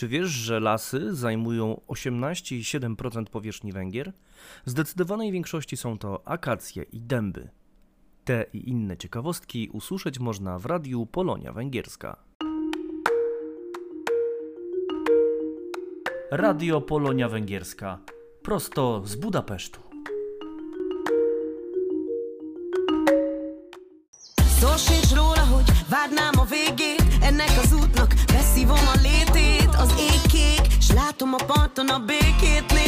Czy wiesz, że lasy zajmują 18,7% powierzchni Węgier? W zdecydowanej większości są to akacje i dęby. Te i inne ciekawostki usłyszeć można w radiu Polonia Węgierska. Radio Polonia Węgierska. Prosto z Budapesztu. S látom a parton a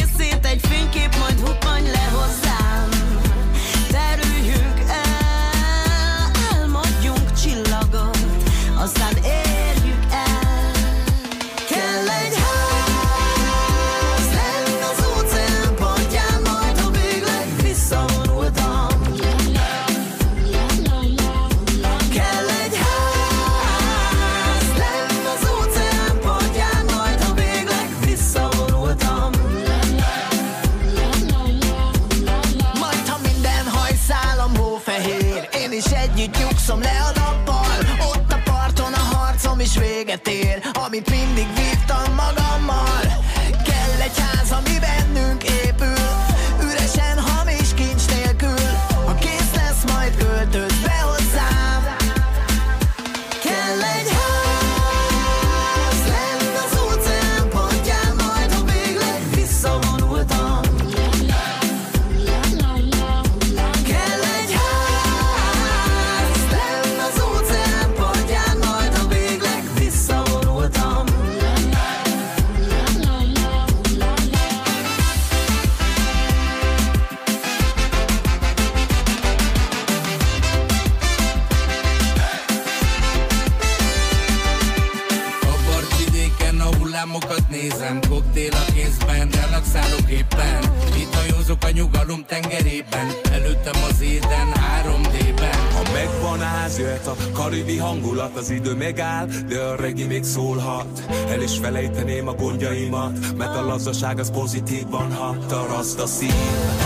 El is felejteném a gondjaimat Mert a lazaság az pozitívan hat A rasta szív,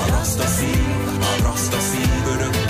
a rasta szív A rasta szív örökké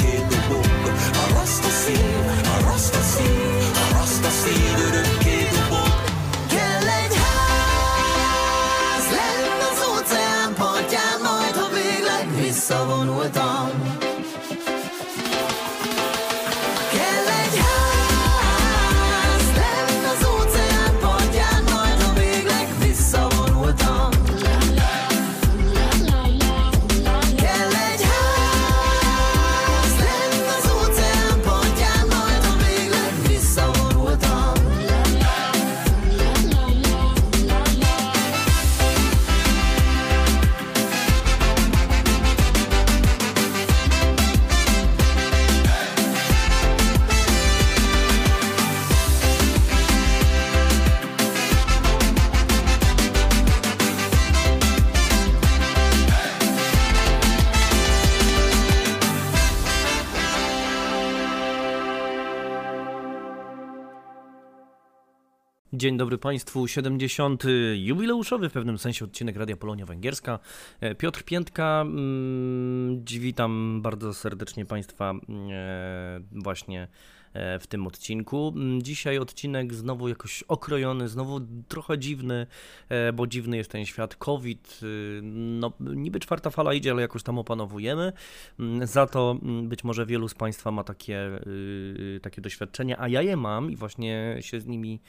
Dzień dobry Państwu, 70. jubileuszowy w pewnym sensie odcinek Radia Polonia Węgierska. E, Piotr Piętka, mm, witam bardzo serdecznie Państwa e, właśnie w tym odcinku. Mm, Dzisiaj odcinek znowu jakoś okrojony, znowu trochę dziwny, e, bo dziwny jest ten świat. COVID, y, no niby czwarta fala idzie, ale jakoś tam opanowujemy. Mm, Za to mm, być może wielu z Państwa ma takie, y, takie doświadczenia, a ja je mam i właśnie się z nimi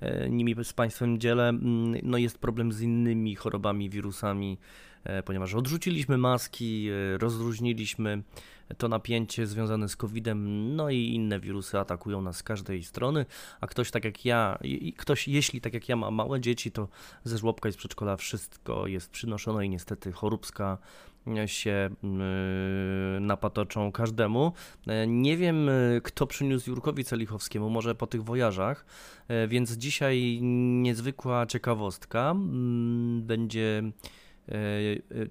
e, nimi z Państwem dzielę. No jest problem z innymi chorobami, wirusami, e, ponieważ odrzuciliśmy maski, e, rozluźniliśmy to napięcie związane z COVID-em, no i inne wirusy atakują nas z każdej strony, a ktoś tak jak ja, i ktoś, jeśli tak jak ja ma małe dzieci, to ze żłobka i z przedszkola wszystko jest przynoszone i niestety choróbska się yy, napatoczą każdemu. E, Nie wiem, kto przyniósł Jurkowi Celichowskiemu, może po tych wojażach, e, więc dzisiaj niezwykła ciekawostka. Mm, Będzie e,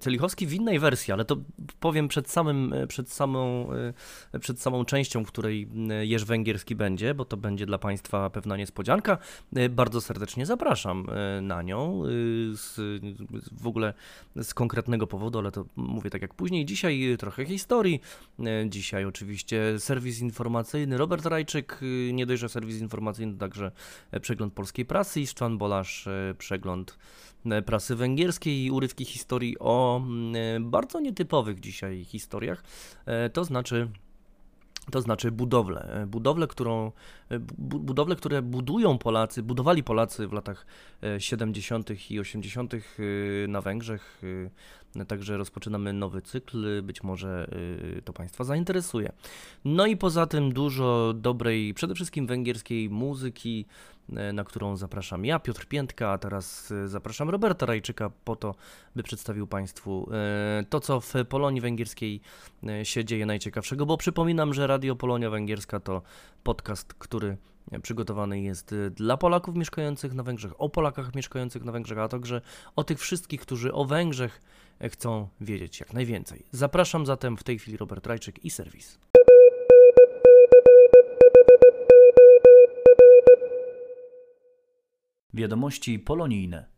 Celichowski w innej wersji, ale to powiem przed, samym, przed, samą, przed samą częścią, w której Jerz Węgierski będzie, bo to będzie dla Państwa pewna niespodzianka. Bardzo serdecznie zapraszam na nią z, w ogóle z konkretnego powodu, ale to mówię tak jak później. Dzisiaj trochę historii, dzisiaj oczywiście serwis informacyjny. Robert Rajczyk, nie dość, że serwis informacyjny, także przegląd polskiej prasy i Szczan Bolasz, przegląd E, prasy węgierskiej i urywki historii o mm, e, bardzo nietypowych dzisiaj historiach, e, to znaczy to znaczy budowlę. Budowlę, którą, które budują Polacy, budowali Polacy w latach 70. i 80. na Węgrzech. Także rozpoczynamy nowy cykl, być może to Państwa zainteresuje. No i poza tym dużo dobrej, przede wszystkim węgierskiej muzyki, E, na którą zapraszam ja, Piotr Piętka, a teraz e, zapraszam Roberta Rajczyka po to, by przedstawił Państwu to, co w Polonii Węgierskiej się dzieje najciekawszego, bo przypominam, że Radio Polonia Węgierska to podcast, który przygotowany jest dla Polaków mieszkających na Węgrzech, o Polakach mieszkających na Węgrzech, a także o tych wszystkich, którzy o Węgrzech chcą wiedzieć jak najwięcej. Zapraszam zatem w tej chwili Robert Rajczyk i serwis. Wiadomości polonijne.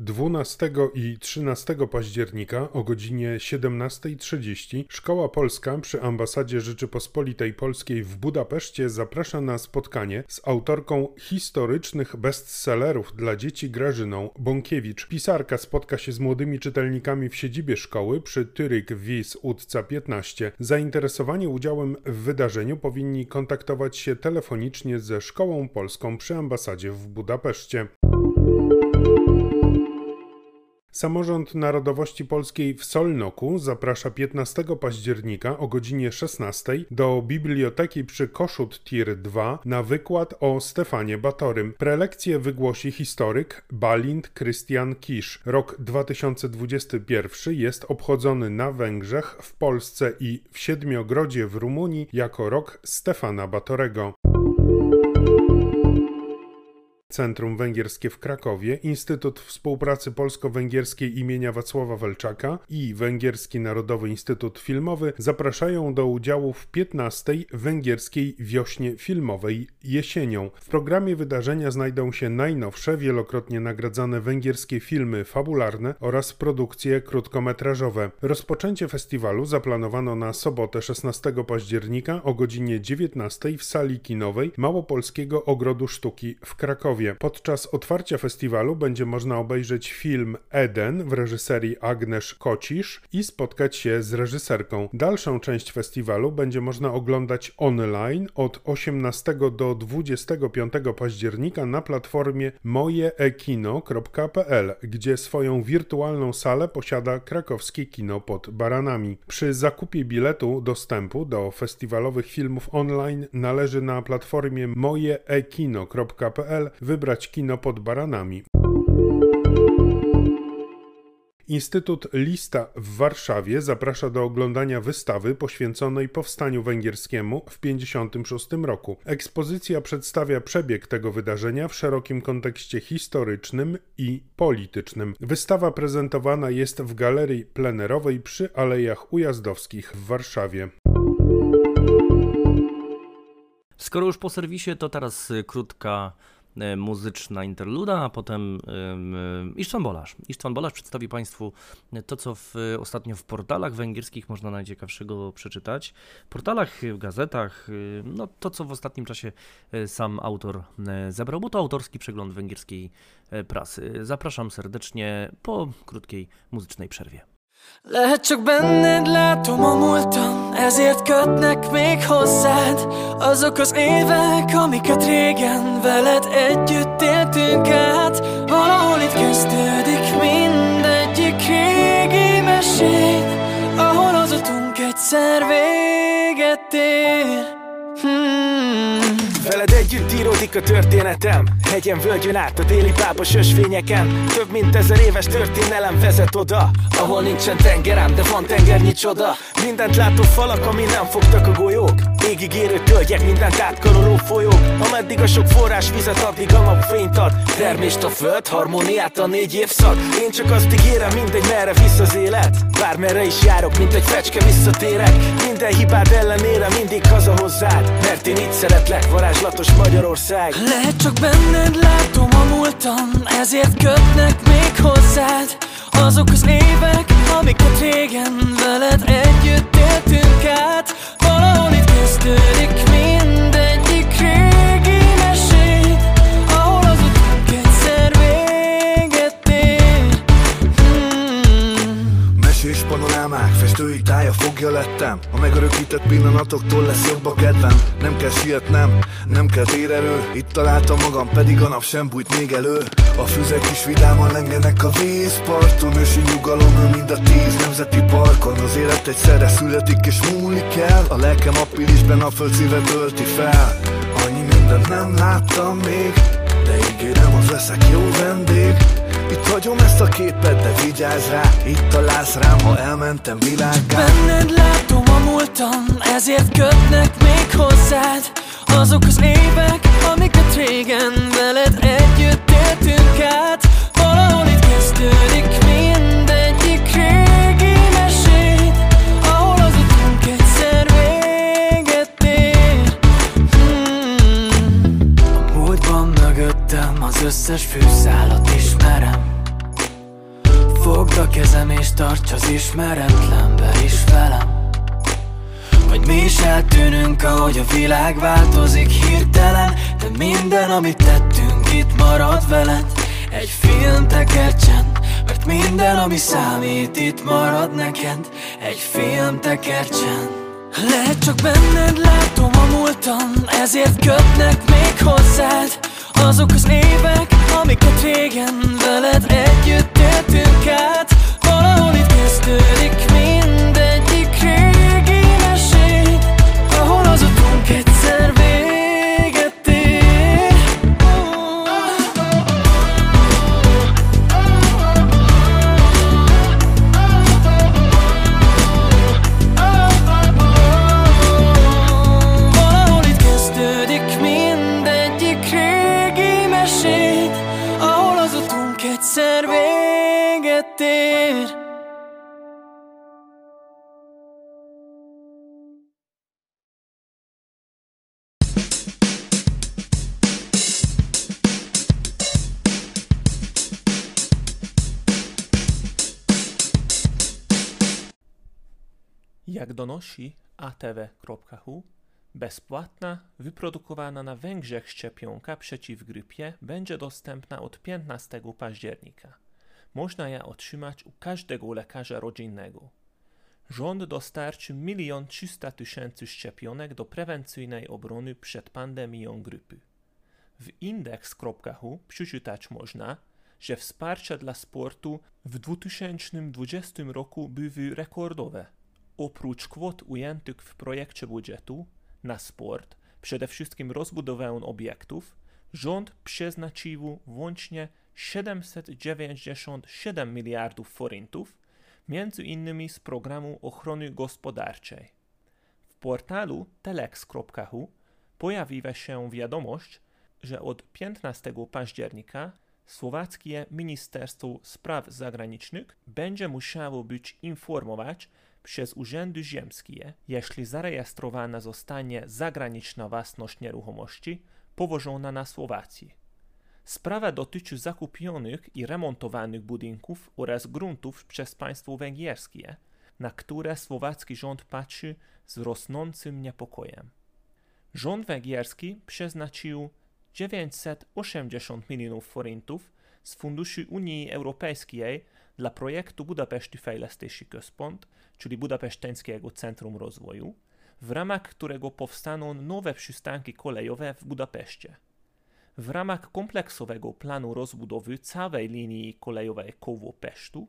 12 i 13 października o godzinie 17.30 Szkoła Polska przy Ambasadzie Rzeczypospolitej Polskiej w Budapeszcie zaprasza na spotkanie z autorką historycznych bestsellerów dla dzieci Grażyną Bąkiewicz. Pisarka spotka się z młodymi czytelnikami w siedzibie szkoły przy Tyryk Wis Udca 15. Zainteresowani udziałem w wydarzeniu powinni kontaktować się telefonicznie ze Szkołą Polską przy Ambasadzie w Budapeszcie. Samorząd Narodowości Polskiej w Solnoku zaprasza 15 października o godzinie 16 do biblioteki przy Koszut Tir 2 na wykład o Stefanie Batorym. Prelekcję wygłosi historyk Balint Krystian Kisz. Rok 2021 jest obchodzony na Węgrzech, w Polsce i w Siedmiogrodzie w Rumunii jako rok Stefana Batorego. Centrum Węgierskie w Krakowie, Instytut Współpracy Polsko-Węgierskiej imienia Wacława Welczaka i Węgierski Narodowy Instytut Filmowy zapraszają do udziału w 15. Węgierskiej Wiośnie Filmowej jesienią. W programie wydarzenia znajdą się najnowsze, wielokrotnie nagradzane węgierskie filmy fabularne oraz produkcje krótkometrażowe. Rozpoczęcie festiwalu zaplanowano na sobotę 16 października o godzinie 19 w sali kinowej Małopolskiego Ogrodu Sztuki w Krakowie. Podczas otwarcia festiwalu będzie można obejrzeć film Eden w reżyserii Agnes Kocisz i spotkać się z reżyserką. Dalszą część festiwalu będzie można oglądać online od 18 do 25 października na platformie mojeekino.pl, gdzie swoją wirtualną salę posiada krakowskie kino pod Baranami. Przy zakupie biletu dostępu do festiwalowych filmów online należy na platformie mojeekino.pl wybrać kino pod baranami. Instytut Lista w Warszawie zaprasza do oglądania wystawy poświęconej powstaniu węgierskiemu w 1956 roku. Ekspozycja przedstawia przebieg tego wydarzenia w szerokim kontekście historycznym i politycznym. Wystawa prezentowana jest w galerii plenerowej przy Alejach Ujazdowskich w Warszawie. Skoro już po serwisie, to teraz krótka E, muzyczna interluda, a potem Iszczan Bolasz. Iszczan Bolasz przedstawi Państwu to, co w, ostatnio w portalach węgierskich można najciekawszego przeczytać. W portalach, w gazetach, no to, co w ostatnim czasie e, sam autor e, zebrał, bo to autorski przegląd węgierskiej prasy. Zapraszam serdecznie po krótkiej muzycznej przerwie. Lehet csak benned látom a múltam Ezért kötnek még hozzád Azok az évek, amiket régen Veled együtt éltünk át Valahol itt kezdődik mindegyik régi mesén Ahol az utunk egyszer véget ér hmm. Veled együtt íródik a történetem. Hegyen, völgyön át a déli pápos ösvényeken. Több mint ezer éves történelem vezet oda Ahol nincsen tengerem, de van tengernyi csoda. Mindent látó falak, ami nem fogtak a golyók. Égig érő tölgyek, mindent átkaroló folyók. Ameddig a sok forrás vizet, addig a fényt ad. Termést a föld, harmóniát a négy évszak. Én csak azt ígérem, mindegy merre visz az élet. Bármerre is járok, mint egy fecske visszatérek. Minden hibád ellenére mindig haza hozzád Mert én itt szeretlek, varázslatos Magyarország. Lehet csak benned látom a múltam Ezért kötnek még hozzád. Azok az évek, amiket régen veled együtt éltünk át. Valahol itt kezdődik mindegyik régi festői tája fogja lettem. A megörökített pillanatoktól lesz jobb a kedvem. Nem kell sietnem, nem kell térerő Itt találtam magam, pedig a nap sem bújt még elő. A füzek is vidáman lengenek a vízparton. Ősi nyugalom mind a tíz nemzeti parkon. Az élet egyszerre születik és múlik el. A lelkem appilisben a föld szíve tölti fel. Annyi mindent nem láttam még De ígérem, az leszek jó vendég itt hagyom ezt a képet, de vigyázz rá. Itt találsz rám, ha elmentem világgá. Benned látom a múltam, ezért kötnek még hozzád. Azok az évek, amiket régen veled együtt éltünk át. Valahol ismeretlenbe is velem. Vagy mi is eltűnünk, ahogy a világ változik hirtelen De minden, amit tettünk, itt marad veled. Egy film tekercsen Mert minden, ami számít, itt marad neked. Egy film tekercsen. Lehet csak benned látom a múltam Ezért kötnek még hozzád Azok az évek, amiket régen veled együtt éltünk át Valahol itt kezdődik mindegyik Jak donosi ATV.hu, bezpłatna, wyprodukowana na Węgrzech szczepionka przeciw grypie będzie dostępna od 15 października. Można ją otrzymać u każdego lekarza rodzinnego. Rząd dostarczy 1 300 tysięcy szczepionek do prewencyjnej obrony przed pandemią grypy. W index.hu przeczytać można, że wsparcie dla sportu w 2020 roku były rekordowe. Oprócz kwot ujętych w projekcie budżetu na sport, przede wszystkim rozbudowę obiektów, rząd przeznaczył włącznie 797 miliardów forintów, między innymi z programu ochrony gospodarczej. W portalu telex.hu pojawiła się wiadomość, że od 15 października słowackie Ministerstwo Spraw Zagranicznych będzie musiało być informować przez urzędy ziemskie, jeśli zarejestrowana zostanie zagraniczna własność nieruchomości położona na Słowacji. Sprawa dotyczy zakupionych i remontowanych budynków oraz gruntów przez państwo węgierskie, na które słowacki rząd patrzy z rosnącym niepokojem. Rząd węgierski przeznaczył 980 milionów forintów z funduszy Unii Europejskiej dla projektu Budapesti Fejlesztési Központ, czyli Budapeszteńskiego Centrum Rozwoju, w ramach którego powstaną nowe przystanki kolejowe w Budapeszcie. W ramach kompleksowego planu rozbudowy całej linii kolejowej Koło-Pesztu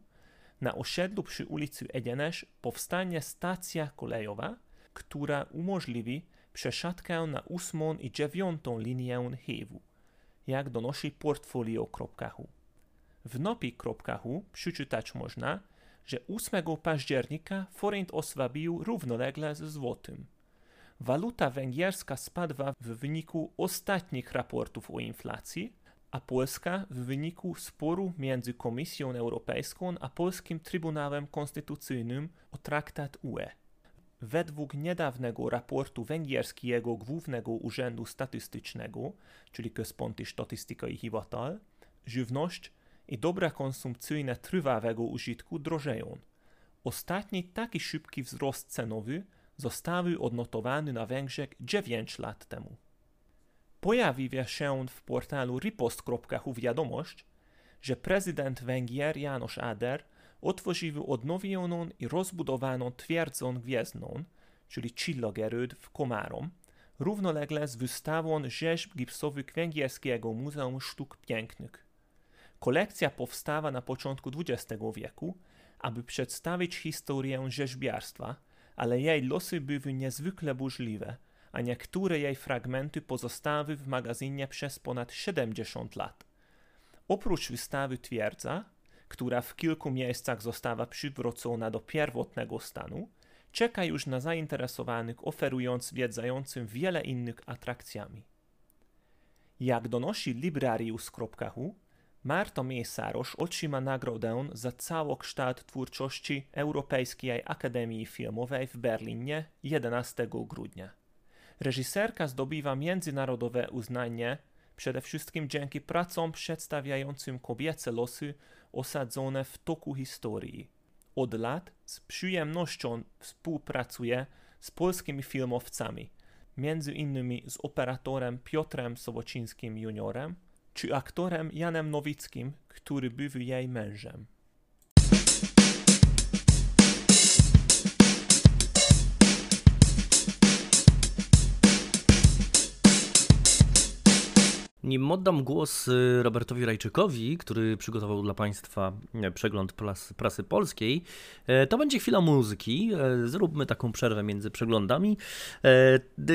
na osiedlu przy ulicy Egyenes powstanie stacja kolejowa, która umożliwi przesiadkę na ósmą i dziewiątą linię Hewu, jak donosi portfolio.hu. W nopi.hu przeczytać można, że 8 października forint osłabił równolegle z złotym. Waluta węgierska spadła w wyniku ostatnich raportów o inflacji, a Polska w wyniku sporu między Komisją Europejską a Polskim Trybunałem Konstytucyjnym o traktat UE. Według niedawnego raportu węgierskiego Głównego Urzędu Statystycznego, czyli Központi Statisztikai Hivatal, żywność i dobra konsumpcyjne trwałego użytku drożeją. Ostatni taki szybki wzrost cenowy zostały odnotowany na Węgrzech 9 lat temu. Pojawi się w portalu ripost.hu wiadomość, że prezydent Węgier János Ader otworzył odnowioną i rozbudowaną twierdzą gwiezdną, czyli Csillagerőd w Komárom, równolegle z wystawą rzeźb gipsowych Węgierskiego Muzeum Sztuk Pięknych. Kolekcja powstała na początku XX wieku, aby przedstawić historię rzeźbiarstwa, ale jej losy były niezwykle burzliwe, a niektóre jej fragmenty pozostały w magazynie przez ponad 70 lat. Oprócz wystawy Twierdza, która w kilku miejscach została przywrócona do pierwotnego stanu, czeka już na zainteresowanych, oferując zwiedzającym wiele innych atrakcjami. Jak donosi librarius.hu, Marta Mészáros otrzyma nagrodę za całokształt twórczości Europejskiej Akademii Filmowej w Berlinie 11 grudnia. Reżyserka zdobywa międzynarodowe uznanie przede wszystkim dzięki pracom przedstawiającym kobiece losy osadzone w toku historii. Od lat z przyjemnością współpracuje z polskimi filmowcami, między innymi z operatorem Piotrem Sobocińskim juniorem czy aktorem Janem Nowickim, który był jej mężem. Nim oddam głos y, Robertowi Rajczykowi, który przygotował dla Państwa e, przegląd prasy, polskiej, e, to będzie chwila muzyki. E, zróbmy taką przerwę między przeglądami.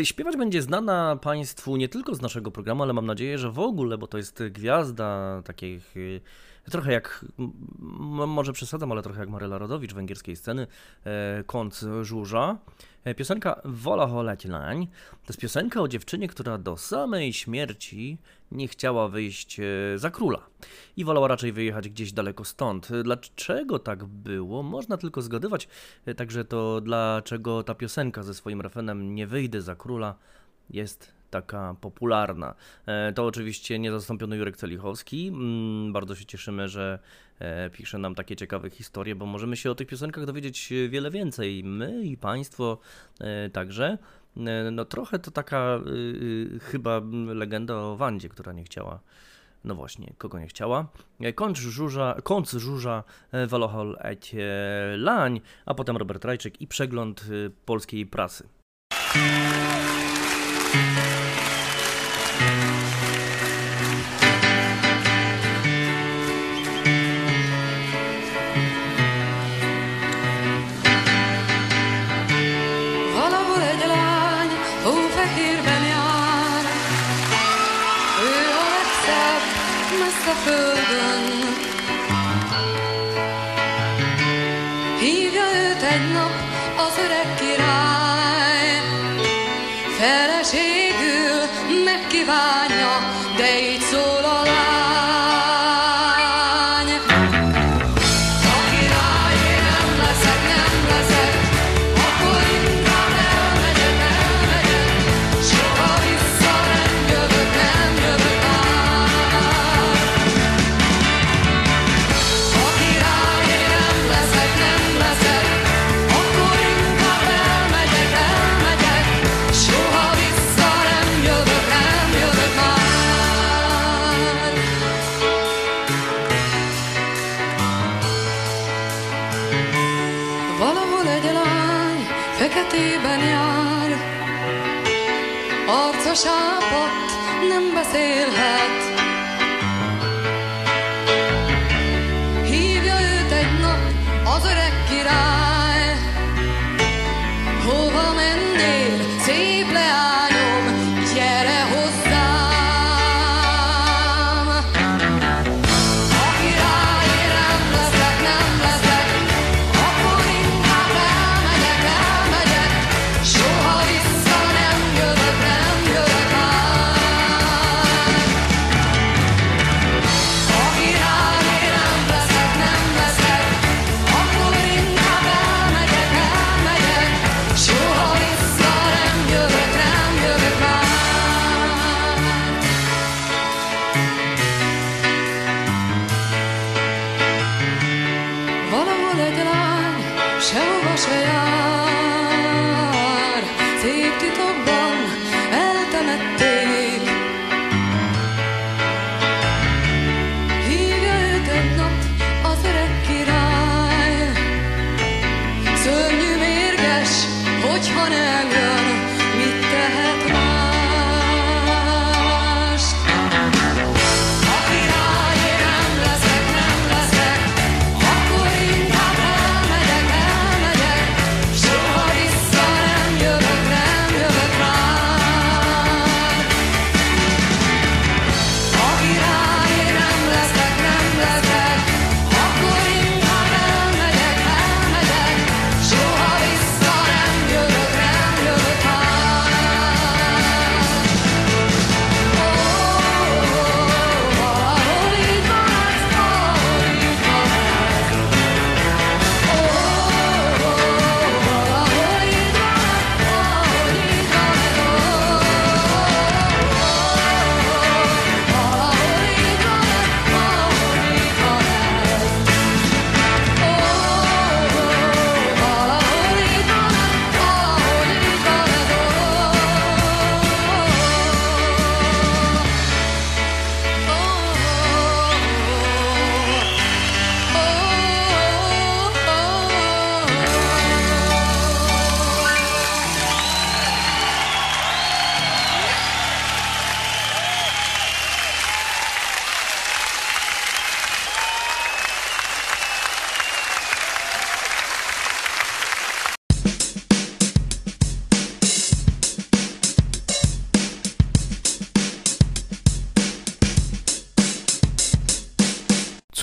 Śpiewać będzie znana Państwu nie tylko z naszego programu, ale mam nadzieję, że w ogóle, bo to jest gwiazda takich y, trochę jak, może przesadzam, ale trochę jak Maryla Rodowicz węgierskiej sceny, Kąt Żurza. Piosenka Wola Holeć Lań to jest piosenka o dziewczynie, która do samej śmierci nie chciała wyjść e, za króla i wolała raczej wyjechać gdzieś daleko stąd. Dlaczego tak było? Można tylko zgadywać, e, także to dlaczego ta piosenka ze swoim refrenem Nie wyjdę za króla jest taka popularna. E, to oczywiście niezastąpiony Jurek Celichowski. Mm, bardzo się cieszymy, że pisze nam takie ciekawe historie, bo możemy się o tych piosenkach dowiedzieć wiele więcej. My i Państwo także. E, no trochę to taka chyba legenda o Wandzie, która nie chciała. No właśnie, kogo nie chciała. E, Kończ żurza, Kąc żurza e, Walohol ecie lań, a potem Robert Rajczyk i przegląd polskiej prasy.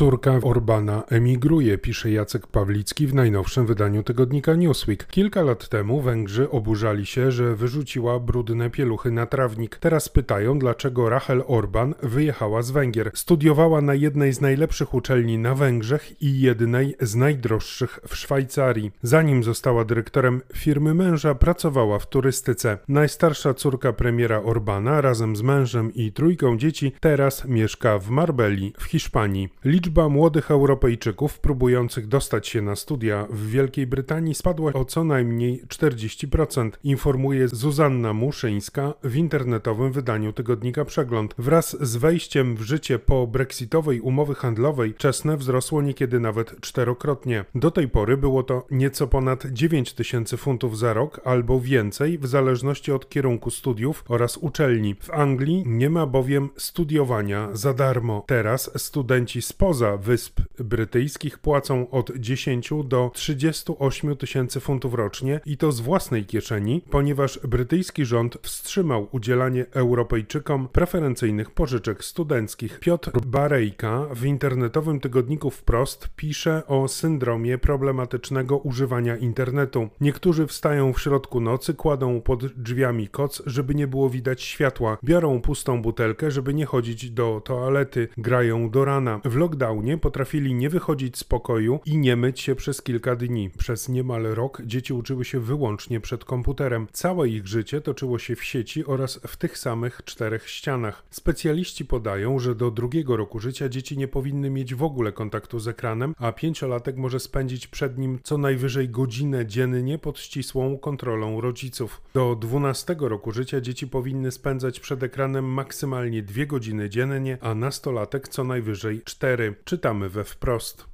Córka Orbana emigruje, pisze Jacek Pawlicki w najnowszym wydaniu tygodnika Newsweek. Kilka lat temu Węgrzy oburzali się, że wyrzuciła brudne pieluchy na trawnik. Teraz pytają, dlaczego Rachel Orban wyjechała z Węgier. Studiowała na jednej z najlepszych uczelni na Węgrzech i jednej z najdroższych w Szwajcarii. Zanim została dyrektorem firmy męża, pracowała w turystyce. Najstarsza córka premiera Orbana razem z mężem i trójką dzieci teraz mieszka w Marbeli w Hiszpanii. Liczba młodych Europejczyków próbujących dostać się na studia w Wielkiej Brytanii spadła o co najmniej 40%, informuje Zuzanna Muszyńska w internetowym wydaniu tygodnika Przegląd. Wraz z wejściem w życie po brexitowej umowy handlowej czesne wzrosło niekiedy nawet czterokrotnie. Do tej pory było to nieco ponad 9 tysięcy funtów za rok albo więcej w zależności od kierunku studiów oraz uczelni. W Anglii nie ma bowiem studiowania za darmo. Teraz studenci spoza Wysp Brytyjskich płacą od 10 do 38 tysięcy funtów rocznie i to z własnej kieszeni, ponieważ brytyjski rząd wstrzymał udzielanie Europejczykom preferencyjnych pożyczek studenckich. Piotr Barejka w internetowym tygodniku Wprost pisze o syndromie problematycznego używania internetu. Niektórzy wstają w środku nocy, kładą pod drzwiami koc, żeby nie było widać światła, biorą pustą butelkę, żeby nie chodzić do toalety, grają do rana. W lockdownie potrafili nie wychodzić z pokoju i nie myć się przez kilka dni. Przez niemal rok dzieci uczyły się wyłącznie przed komputerem. Całe ich życie toczyło się w sieci oraz w tych samych czterech ścianach. Specjaliści podają, że do drugiego roku życia dzieci nie powinny mieć w ogóle kontaktu z ekranem, a pięciolatek może spędzić przed nim co najwyżej godzinę dziennie pod ścisłą kontrolą rodziców. Do 12 roku życia dzieci powinny spędzać przed ekranem maksymalnie dwie godziny dziennie, a nastolatek co najwyżej 4. Czytamy we wprost.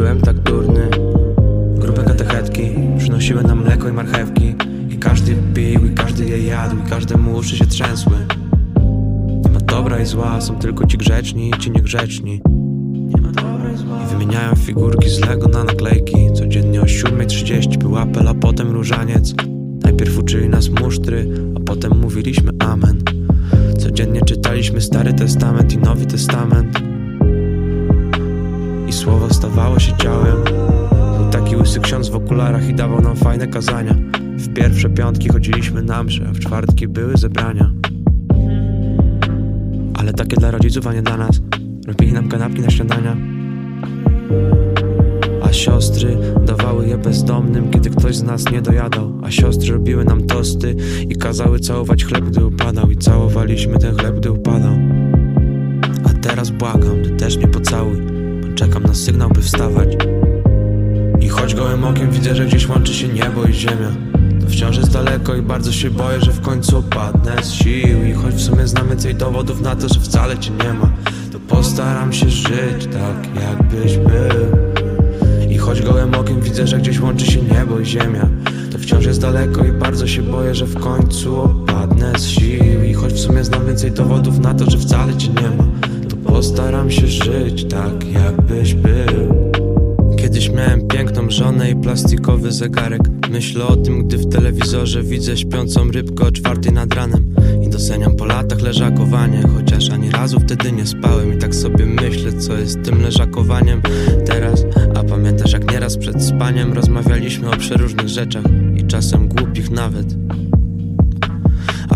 Byłem tak durny. Grube katechetki Przynosiły nam mleko i marchewki. I każdy pił i każdy je jadł I każdemu uszy się trzęsły. Nie ma dobra i zła Są tylko ci grzeczni i ci niegrzeczni. I wymieniałem figurki z Lego na naklejki. Codziennie o 7.30 był apel, a potem różaniec. Najpierw uczyli nas musztry, a potem mówiliśmy amen. Codziennie czytaliśmy Stary Testament i Nowy Testament I słowo stawało się ciałem. Był taki łysy ksiądz w okularach i dawał nam fajne kazania. W pierwsze piątki chodziliśmy na msze, a w czwartki były zebrania. Ale takie dla rodziców, a nie dla nas. Robili nam kanapki na śniadania. A siostry dawały je bezdomnym, kiedy ktoś z nas nie dojadał. A siostry robiły nam tosty i kazały całować chleb, gdy upadał. I całowaliśmy ten chleb, gdy upadał. A teraz błagam, ty też nie pocałuj czekam na sygnał, by wstawać. I choć gołym okiem widzę, że gdzieś łączy się niebo i ziemia To wciąż jest daleko i bardzo się boję, że w końcu opadnę z sił. I choć w sumie znam więcej dowodów na to, że wcale cię nie ma To postaram się żyć tak, jakbyś był. I choć gołym okiem widzę, że gdzieś łączy się niebo i ziemia To wciąż jest daleko i bardzo się boję, że w końcu opadnę z sił. I choć w sumie znam więcej dowodów na to, że wcale cię nie ma postaram się żyć tak, jakbyś był. Kiedyś miałem piękną żonę i plastikowy zegarek. Myślę o tym, gdy w telewizorze widzę śpiącą rybkę o czwartej nad ranem. I doceniam po latach leżakowanie Chociaż ani razu wtedy nie spałem. I tak sobie myślę, co jest tym leżakowaniem teraz. A pamiętasz jak nieraz przed spaniem Rozmawialiśmy o przeróżnych rzeczach I czasem głupich nawet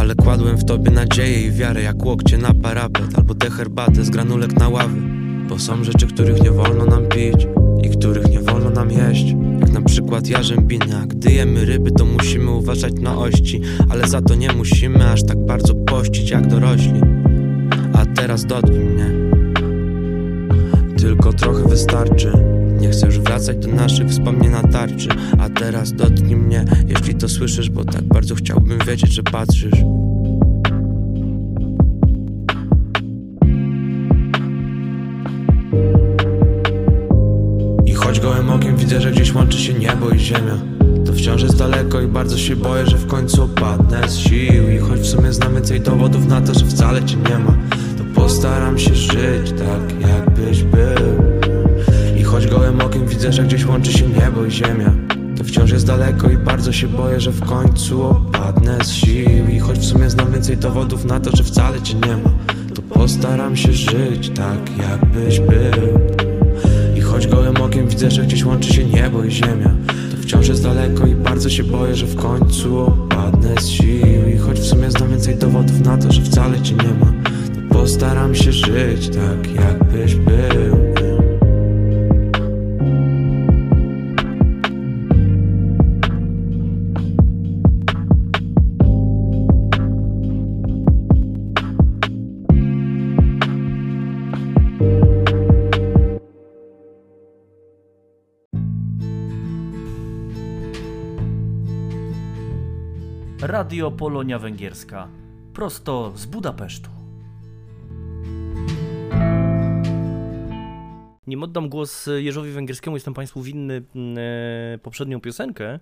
ale kładłem w tobie nadzieję i wiarę Jak łokcie na parapet Albo tę herbatę z granulek na ławy. Bo są rzeczy, których nie wolno nam pić I których nie wolno nam jeść. Jak na przykład jarzębina Gdy jemy ryby to musimy uważać na ości. Ale za to nie musimy aż tak bardzo pościć jak dorośli. A teraz dotknij mnie. Tylko trochę wystarczy Nie już wracać do naszych wspomnień na tarczy A teraz dotknij mnie Jeśli to słyszysz, bo tak bardzo chciałbym wiedzieć, że patrzysz. I choć gołym okiem widzę, że gdzieś łączy się niebo i ziemia To wciąż jest daleko i bardzo się boję, że w końcu opadnę z sił. I choć w sumie znam więcej dowodów na to, że wcale cię nie ma To postaram się żyć tak, jakbyś był choć gołym okiem widzę, że gdzieś łączy się niebo i ziemia. To wciąż jest daleko i bardzo się boję, że w końcu opadnę z sił. I choć w sumie znam więcej dowodów na to, że wcale cię nie ma To postaram się żyć tak, jakbyś był. I choć gołym okiem widzę, że gdzieś łączy się niebo i ziemia To wciąż jest daleko i bardzo się boję, że w końcu opadnę z sił. I choć w sumie znam więcej dowodów na to, że wcale cię nie ma To postaram się żyć tak, jakbyś był Radio Polonia Węgierska. Prosto z Budapesztu. Nim oddam głos Jerzowi Węgierskiemu, jestem Państwu winny e, poprzednią piosenkę. E,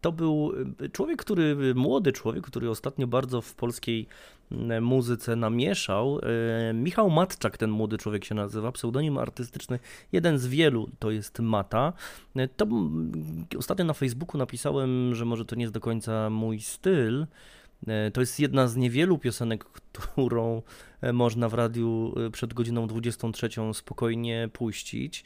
To był człowiek, który, młody człowiek, który ostatnio bardzo w polskiej muzyce namieszał. E, Michał Matczak, ten młody człowiek się nazywa, pseudonim artystyczny, jeden z wielu, to jest Mata. E, To ostatnio na Facebooku napisałem, że może to nie jest do końca mój styl. E, To jest jedna z niewielu piosenek, którą e, można w radiu e, przed godziną 23 spokojnie puścić.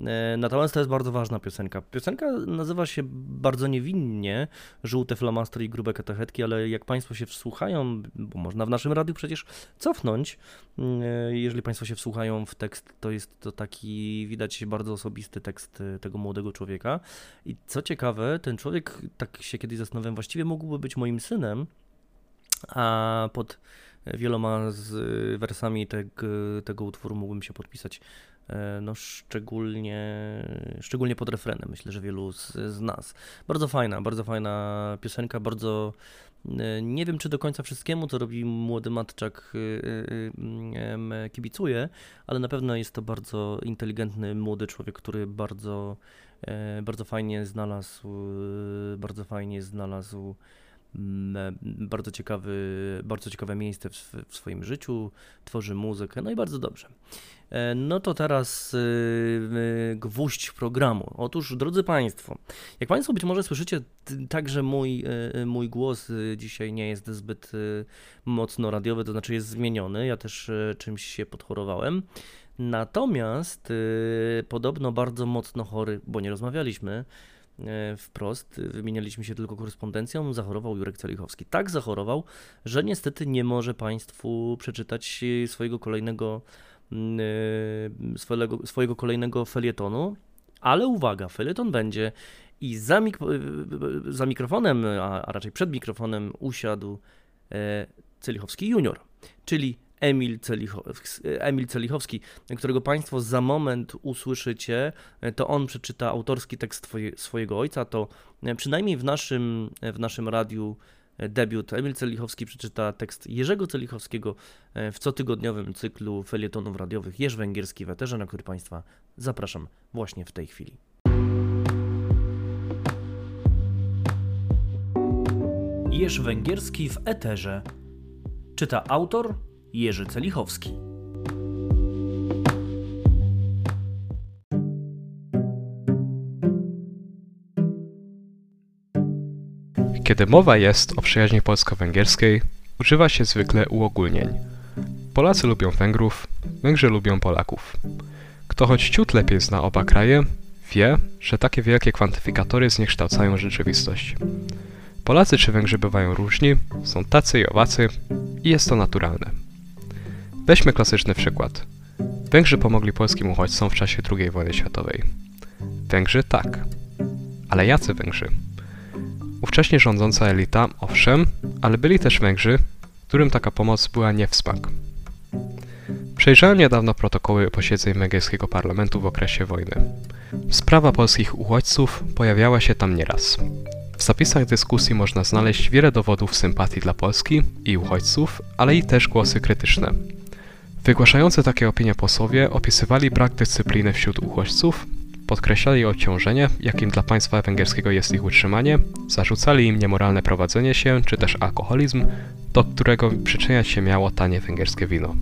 E, Natomiast to jest bardzo ważna piosenka. Piosenka nazywa się bardzo niewinnie Żółte flamastry i grube katechetki, ale jak Państwo się wsłuchają, bo można w naszym radiu przecież cofnąć, mm, e, jeżeli Państwo się wsłuchają w tekst, to jest to taki, widać bardzo osobisty tekst e, tego młodego człowieka. I co ciekawe, ten człowiek, tak się kiedyś zastanawiałem, właściwie mógłby być moim synem, a pod wieloma z wersami tego, tego utworu mógłbym się podpisać, e, no szczególnie, szczególnie pod refrenem, myślę, że wielu z, z nas. Bardzo fajna, bardzo fajna piosenka, bardzo nie wiem, czy do końca wszystkiemu, co robi młody Matczak, kibicuje, ale na pewno jest to bardzo inteligentny młody człowiek, który bardzo, e, bardzo fajnie znalazł, bardzo fajnie znalazł bardzo ciekawy, bardzo ciekawe miejsce w, w swoim życiu, tworzy muzykę, no i bardzo dobrze. E, No to teraz y, gwóźdź programu. Otóż, drodzy Państwo, jak Państwo być może słyszycie, także mój, y, mój głos dzisiaj nie jest zbyt mocno radiowy, to znaczy jest zmieniony. Ja też czymś się podchorowałem. Natomiast podobno bardzo mocno chory, bo nie rozmawialiśmy, e, wprost, y, wymienialiśmy się tylko korespondencją, zachorował Jurek Celichowski. Tak zachorował, że niestety nie może Państwu przeczytać y, swojego kolejnego, mm, y, swojego, swojego kolejnego felietonu, ale uwaga, felieton będzie i za, mik- za mikrofonem, a, a raczej przed mikrofonem usiadł e, Celichowski junior, czyli Emil, Celicho- Emil Celichowski, którego Państwo za moment usłyszycie, to on przeczyta autorski tekst twoje, swojego ojca, to przynajmniej w naszym, w naszym radiu debiut Emil Celichowski przeczyta tekst Jerzego Celichowskiego w cotygodniowym cyklu felietonów radiowych Jerz Węgierski w Eterze, na który Państwa zapraszam właśnie w tej chwili. Jerz Węgierski w Eterze. Czyta autor Jerzy Celichowski. Kiedy mowa jest o przyjaźni polsko-węgierskiej, używa się zwykle uogólnień. Polacy lubią Węgrów, Węgrzy lubią Polaków. Kto choć ciut lepiej zna oba kraje, wie, że takie wielkie kwantyfikatory zniekształcają rzeczywistość. Polacy czy Węgrzy bywają różni, są tacy i owacy i jest to naturalne. Weźmy klasyczny przykład. Węgrzy pomogli polskim uchodźcom w czasie II wojny światowej. Węgrzy tak. Ale jacy Węgrzy? Ówcześnie rządząca elita, owszem, ale byli też Węgrzy, którym taka pomoc była nie w smak. Przejrzałem niedawno protokoły posiedzeń węgierskiego parlamentu w okresie wojny. Sprawa polskich uchodźców pojawiała się tam nieraz. W zapisach dyskusji można znaleźć wiele dowodów sympatii dla Polski i uchodźców, ale i też głosy krytyczne. Wygłaszający takie opinie posłowie opisywali brak dyscypliny wśród uchodźców, podkreślali obciążenie, jakim dla państwa węgierskiego jest ich utrzymanie, zarzucali im niemoralne prowadzenie się, czy też alkoholizm, do którego przyczyniać się miało tanie węgierskie wino.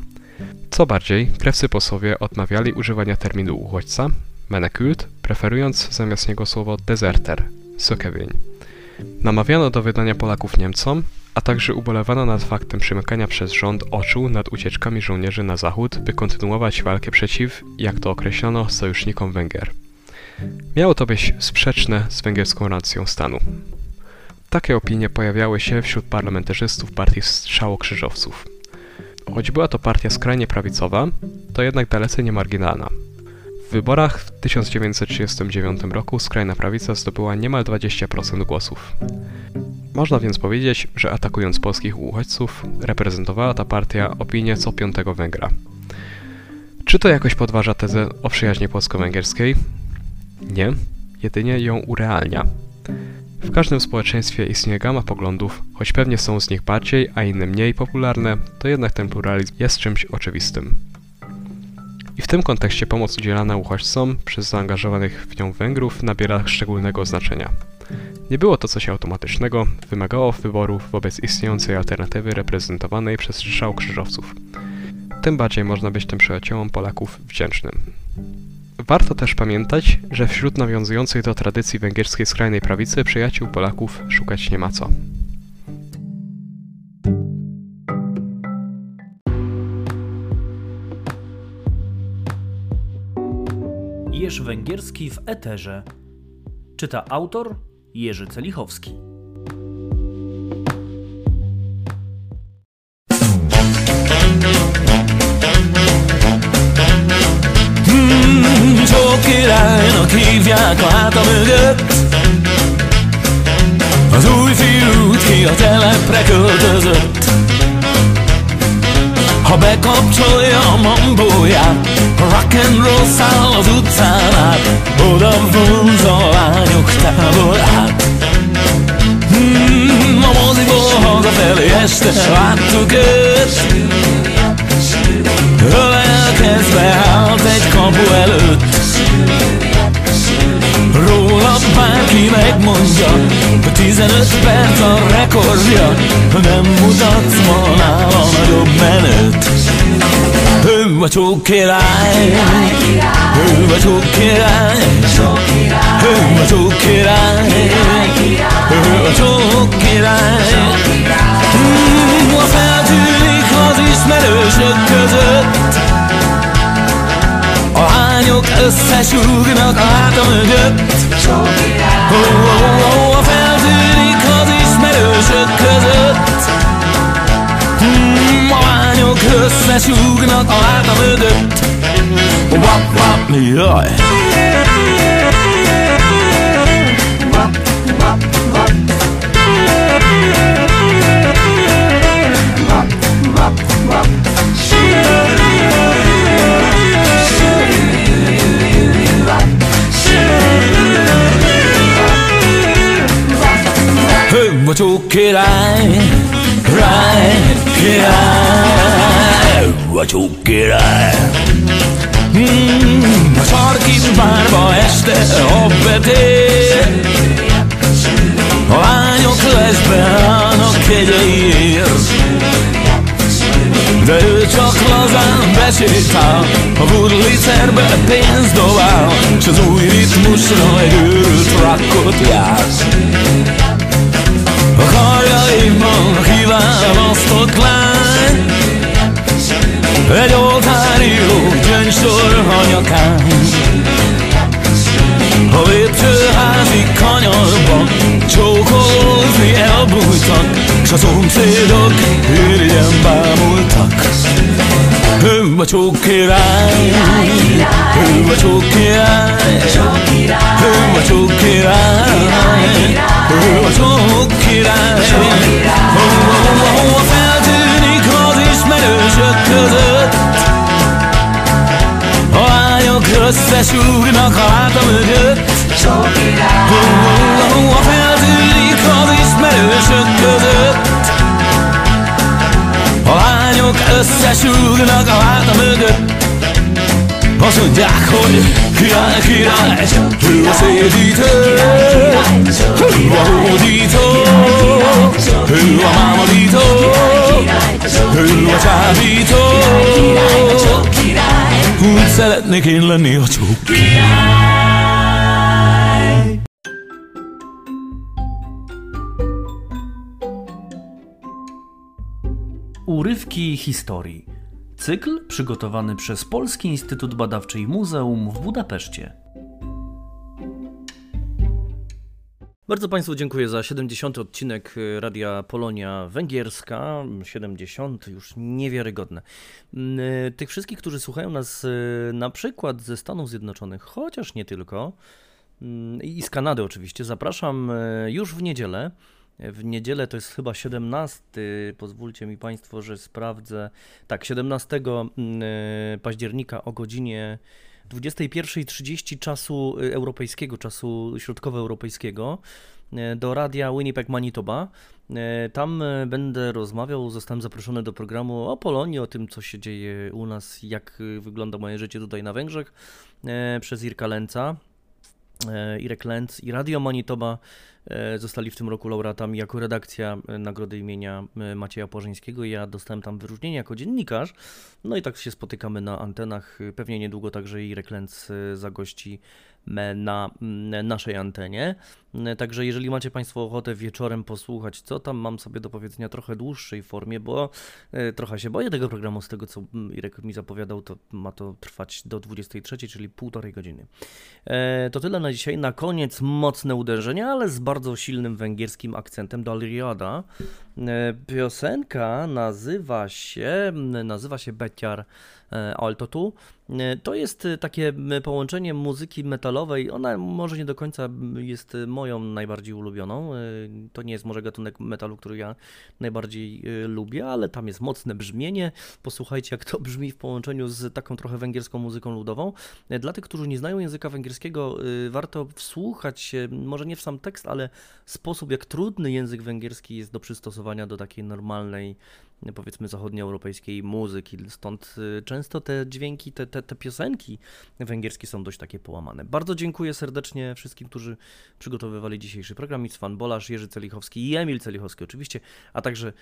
Co bardziej, krewcy posłowie odmawiali używania terminu uchodźca, menekult, preferując zamiast niego słowo deserter, sokewień. Namawiano do wydania Polaków Niemcom, a także ubolewano nad faktem przymykania przez rząd oczu nad ucieczkami żołnierzy na zachód, by kontynuować walkę przeciw, jak to określono, sojusznikom Węgier. Miało to być sprzeczne z węgierską racją stanu. Takie opinie pojawiały się wśród parlamentarzystów partii strzałokrzyżowców. Choć była to partia skrajnie prawicowa, to jednak dalece niemarginalna. W wyborach w 1939 roku skrajna prawica zdobyła niemal 20% głosów. Można więc powiedzieć, że atakując polskich uchodźców, reprezentowała ta partia opinię co piątego Węgra. Czy to jakoś podważa tezę o przyjaźni polsko-węgierskiej? Nie, jedynie ją urealnia. W każdym społeczeństwie istnieje gama poglądów, choć pewnie są z nich bardziej, a inne mniej popularne, to jednak ten pluralizm jest czymś oczywistym. I w tym kontekście pomoc udzielana uchodźcom przez zaangażowanych w nią Węgrów nabiera szczególnego znaczenia. Nie było to coś automatycznego, wymagało wyborów wobec istniejącej alternatywy reprezentowanej przez strzał krzyżowców. Tym bardziej można być tym przyjaciołom Polaków wdzięcznym. Warto też pamiętać, że wśród nawiązujących do tradycji węgierskiej skrajnej prawicy przyjaciół Polaków szukać nie ma co. Jeż węgierski w eterze. Czyta autor Jerzy Celichowski. Csók királynak hívják a háta mögött Az új fiút ki a telepre költözött Ha bekapcsolja a mambóját Rock and roll száll az utcán át Oda vonza a lányok táborát Hmm, a moziból hazafelé este láttuk őt. Ölelkezve állt egy kapu előtt bárki megmondja hogy 15 perc a rekordja Nem mutatsz ma nála nagyobb menőt. Ő a csók király Ő a csók király Ő a csók király Ő a csók király. Ha feltűnik az ismerősök között lányok összesúgnak a háta mögött. Oh, oh, oh, feltűnik az ismerősök között. Hmm, A lányok összesúgnak a háta mögött. Wap, wap, jaj Király, király, a csók király. Hmm, a sarki bárba este a betér, a lányok lesbe állnak kegyeiért. De ő csak lazán besétál A burlicerbe pénzt dobál S az új ritmusra egy őrült rakkot jár karjaiban kiválasztott lány. Egy oltáríró gyöngysor hanyakán A lépcsőházi kanyarban Csókolózni elbújtak S a szomszédok ürjen bámultak Ő Ő a csók király Ő a csók király Ő a csók király Ő a csók király Hova feltűnik az ismerősök között? A lányok összesúgnak a háta mögött. Hova feltűnik az ismerősök között? A lányok összesúgnak a csók Urywki historii. Cykl przygotowany przez Polski Instytut Badawczy i Muzeum w Budapeszcie. Bardzo Państwu dziękuję za 70. odcinek y, Radia Polonia Węgierska. 70, już niewiarygodne. Mm, y, Tych wszystkich, którzy słuchają nas y, na przykład ze Stanów Zjednoczonych, chociaż nie tylko, mm, i z Kanady oczywiście, zapraszam już w niedzielę. W niedzielę to jest chyba 17, pozwólcie mi Państwo, że sprawdzę. Tak, 17 mm, y, października o godzinie 21.30 czasu europejskiego, czasu środkowoeuropejskiego y, do radia Winnipeg Manitoba. Y, Tam będę rozmawiał, zostałem zaproszony do programu o Polonii, o tym co się dzieje u nas, jak wygląda moje życie tutaj na Węgrzech przez Irka Lenca. E, Irek Lenz i Radio Manitoba e, zostali w tym roku laureatami jako redakcja e, nagrody imienia e, Macieja Płażyńskiego. Ja dostałem tam wyróżnienie jako dziennikarz. No i tak się spotykamy na antenach. Pewnie niedługo także Irek Lenz e, zagości na mm, naszej antenie. E, Także jeżeli macie Państwo ochotę wieczorem posłuchać, co tam mam sobie do powiedzenia trochę dłuższej formie, bo e, trochę się boję tego programu, z tego co mm, Irek mi zapowiadał, to ma to trwać do 23, czyli półtorej godziny. E, To tyle na dzisiaj. Na koniec mocne uderzenie, ale z bardzo silnym węgierskim akcentem Dalriada. E, Piosenka nazywa się, nazywa się Beciar Altotu. E, To jest e, takie połączenie muzyki metalowej. Ona może nie do końca jest e, moją najbardziej ulubioną. To nie jest może gatunek metalu, który ja najbardziej lubię, ale tam jest mocne brzmienie. Posłuchajcie, jak to brzmi w połączeniu z taką trochę węgierską muzyką ludową. Dla tych, którzy nie znają języka węgierskiego, warto wsłuchać się, może nie w sam tekst, ale sposób, jak trudny język węgierski jest do przystosowania do takiej normalnej, powiedzmy, zachodnioeuropejskiej muzyki. Stąd często te dźwięki, te, te, te piosenki węgierskie są dość takie połamane. Bardzo dziękuję serdecznie wszystkim, którzy przygotowywali dzisiejszy program. Isfan Bolasz, Jerzy Celichowski i Emil Celichowski oczywiście, a także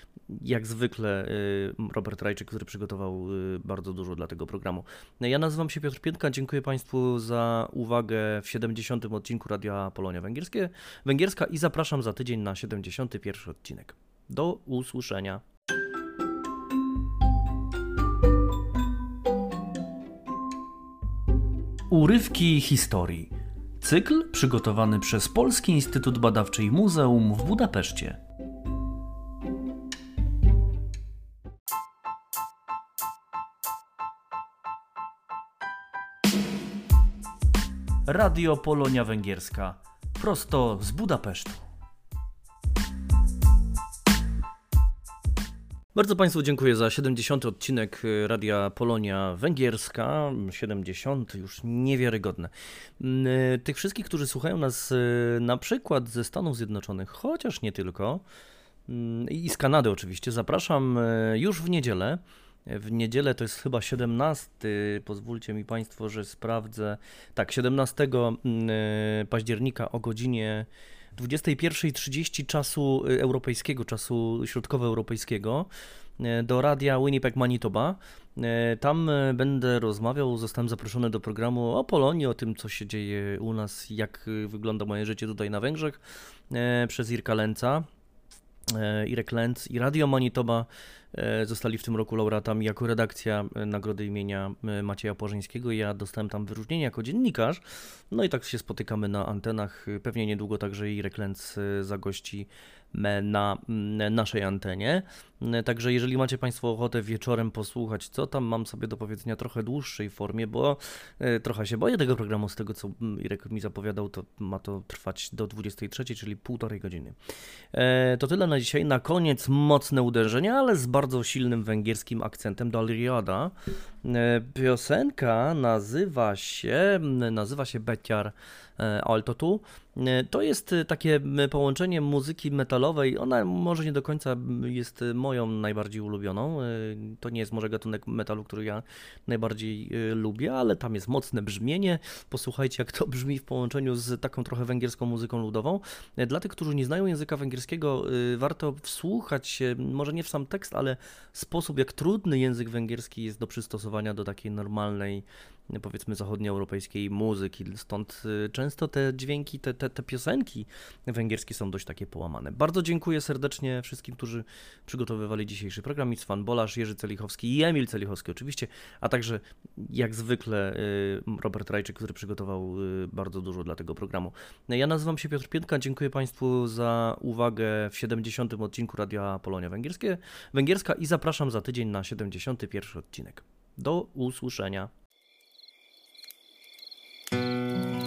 jak zwykle y, Robert Rajczyk, który przygotował y, bardzo dużo dla tego programu. Ja nazywam się Piotr Piętka, dziękuję Państwu za uwagę w 70. odcinku Radia Polonia Węgierskie, Węgierska i zapraszam za tydzień na 71. odcinek. Do usłyszenia. Urywki historii. Cykl przygotowany przez Polski Instytut Badawczy i Muzeum w Budapeszcie. Radio Polonia Węgierska. Prosto z Budapesztu. Bardzo Państwu dziękuję za 70. odcinek y, Radia Polonia Węgierska. 70, już niewiarygodne. Mm, y, Tych wszystkich, którzy słuchają nas y, na przykład ze Stanów Zjednoczonych, chociaż nie tylko, mm, i z Kanady oczywiście, zapraszam już w niedzielę. W niedzielę to jest chyba 17, pozwólcie mi Państwo, że sprawdzę. Tak, 17 mm, października o godzinie 21.30 czasu y, europejskiego, czasu środkowoeuropejskiego e, do radia Winnipeg Manitoba. E, Tam będę rozmawiał, zostałem zaproszony do programu o Polonii, o tym co się dzieje u nas, jak y, wygląda moje życie tutaj na Węgrzech przez Irka Lenca. Irek Lenz i Radio Manitoba zostali w tym roku laureatami jako redakcja e, nagrody imienia e, Macieja Płażyńskiego. Ja dostałem tam wyróżnienie jako dziennikarz. No i tak się spotykamy na antenach. Pewnie niedługo także i Reklęc zagości na naszej antenie. Także jeżeli macie Państwo ochotę wieczorem posłuchać, co tam mam sobie do powiedzenia trochę dłuższej formie, bo e, trochę się boję tego programu, z tego co Irek mi zapowiadał, to ma to trwać do 23, czyli półtorej godziny. E, to tyle na dzisiaj. Na koniec mocne uderzenia, ale z bardzo silnym węgierskim akcentem do. E, piosenka nazywa się, nazywa się Beciar Altotu. To jest takie połączenie muzyki metalowej. Ona może nie do końca jest moją najbardziej ulubioną. To nie jest może gatunek metalu, który ja najbardziej lubię, ale tam jest mocne brzmienie. Posłuchajcie, jak to brzmi w połączeniu z taką trochę węgierską muzyką ludową. Dla tych, którzy nie znają języka węgierskiego, warto wsłuchać się, może nie w sam tekst, ale sposób, jak trudny język węgierski jest do przystosowania do takiej normalnej powiedzmy zachodnioeuropejskiej muzyki, stąd y, często te dźwięki, te, te, te piosenki węgierskie są dość takie połamane. Bardzo dziękuję serdecznie wszystkim, którzy przygotowywali dzisiejszy program. Fan Bolasz, Jerzy Celichowski i Emil Celichowski oczywiście, a także jak zwykle y, Robert Rajczyk, który przygotował y, bardzo dużo dla tego programu. Ja nazywam się Piotr Piętka, dziękuję Państwu za uwagę w 70. odcinku Radia Polonia Węgierskie, Węgierska i zapraszam za tydzień na 71. odcinek. Do usłyszenia. Música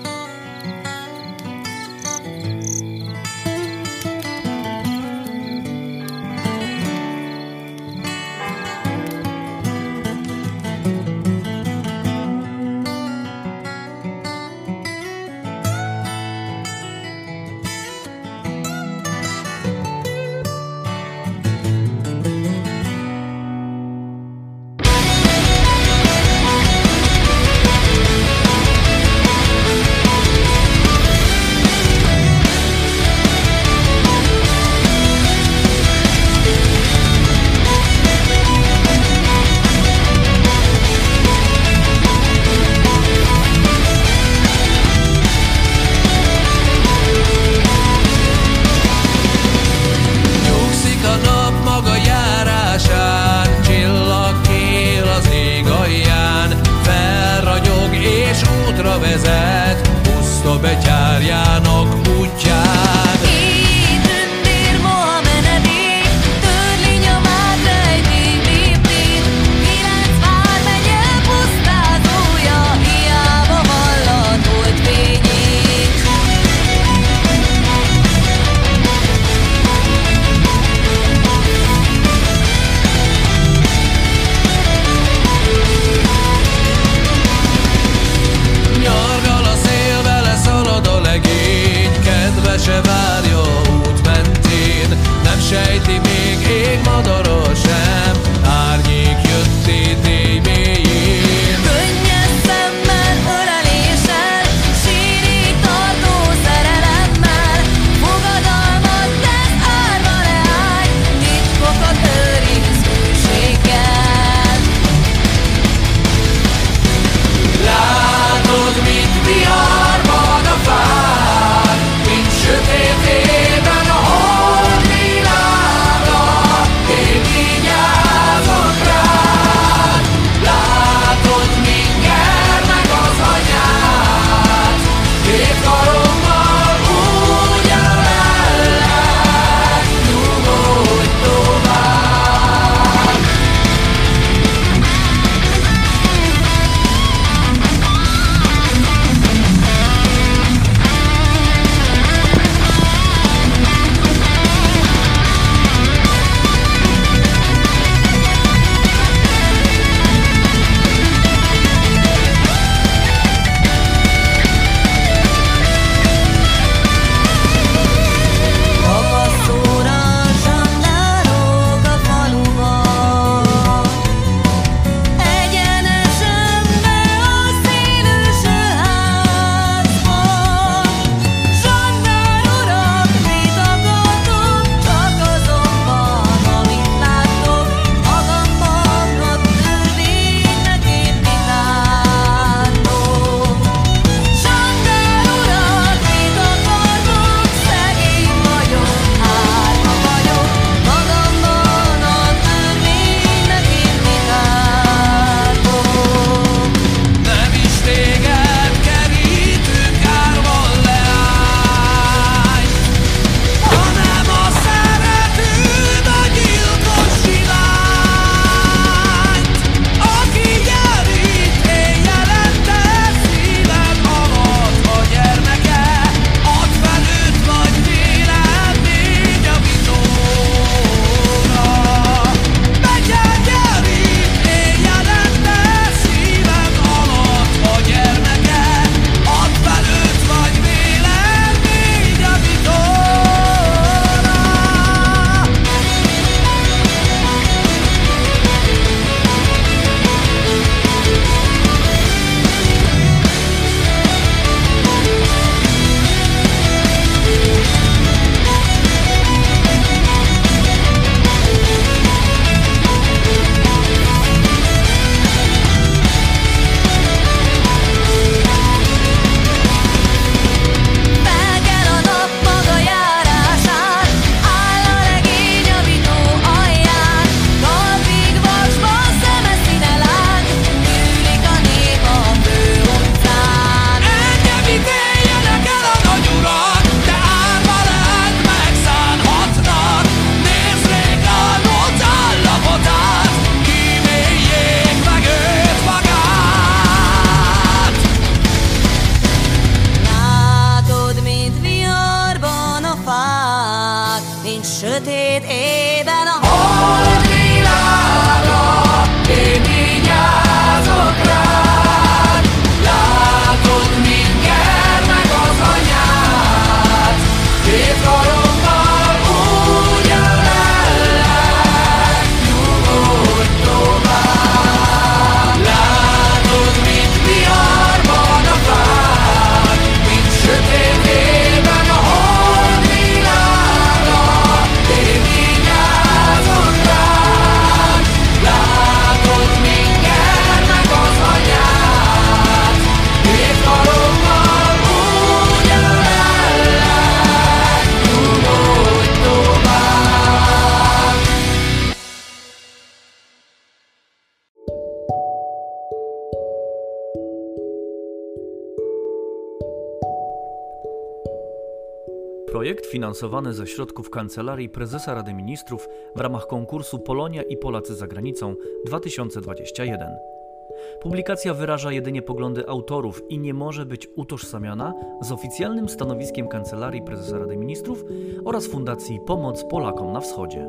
Projekt finansowany ze środków Kancelarii Prezesa Rady Ministrów w ramach konkursu Polonia i Polacy za granicą 2021. Publikacja wyraża jedynie poglądy autorów i nie może być utożsamiana z oficjalnym stanowiskiem Kancelarii Prezesa Rady Ministrów oraz Fundacji Pomoc Polakom na Wschodzie.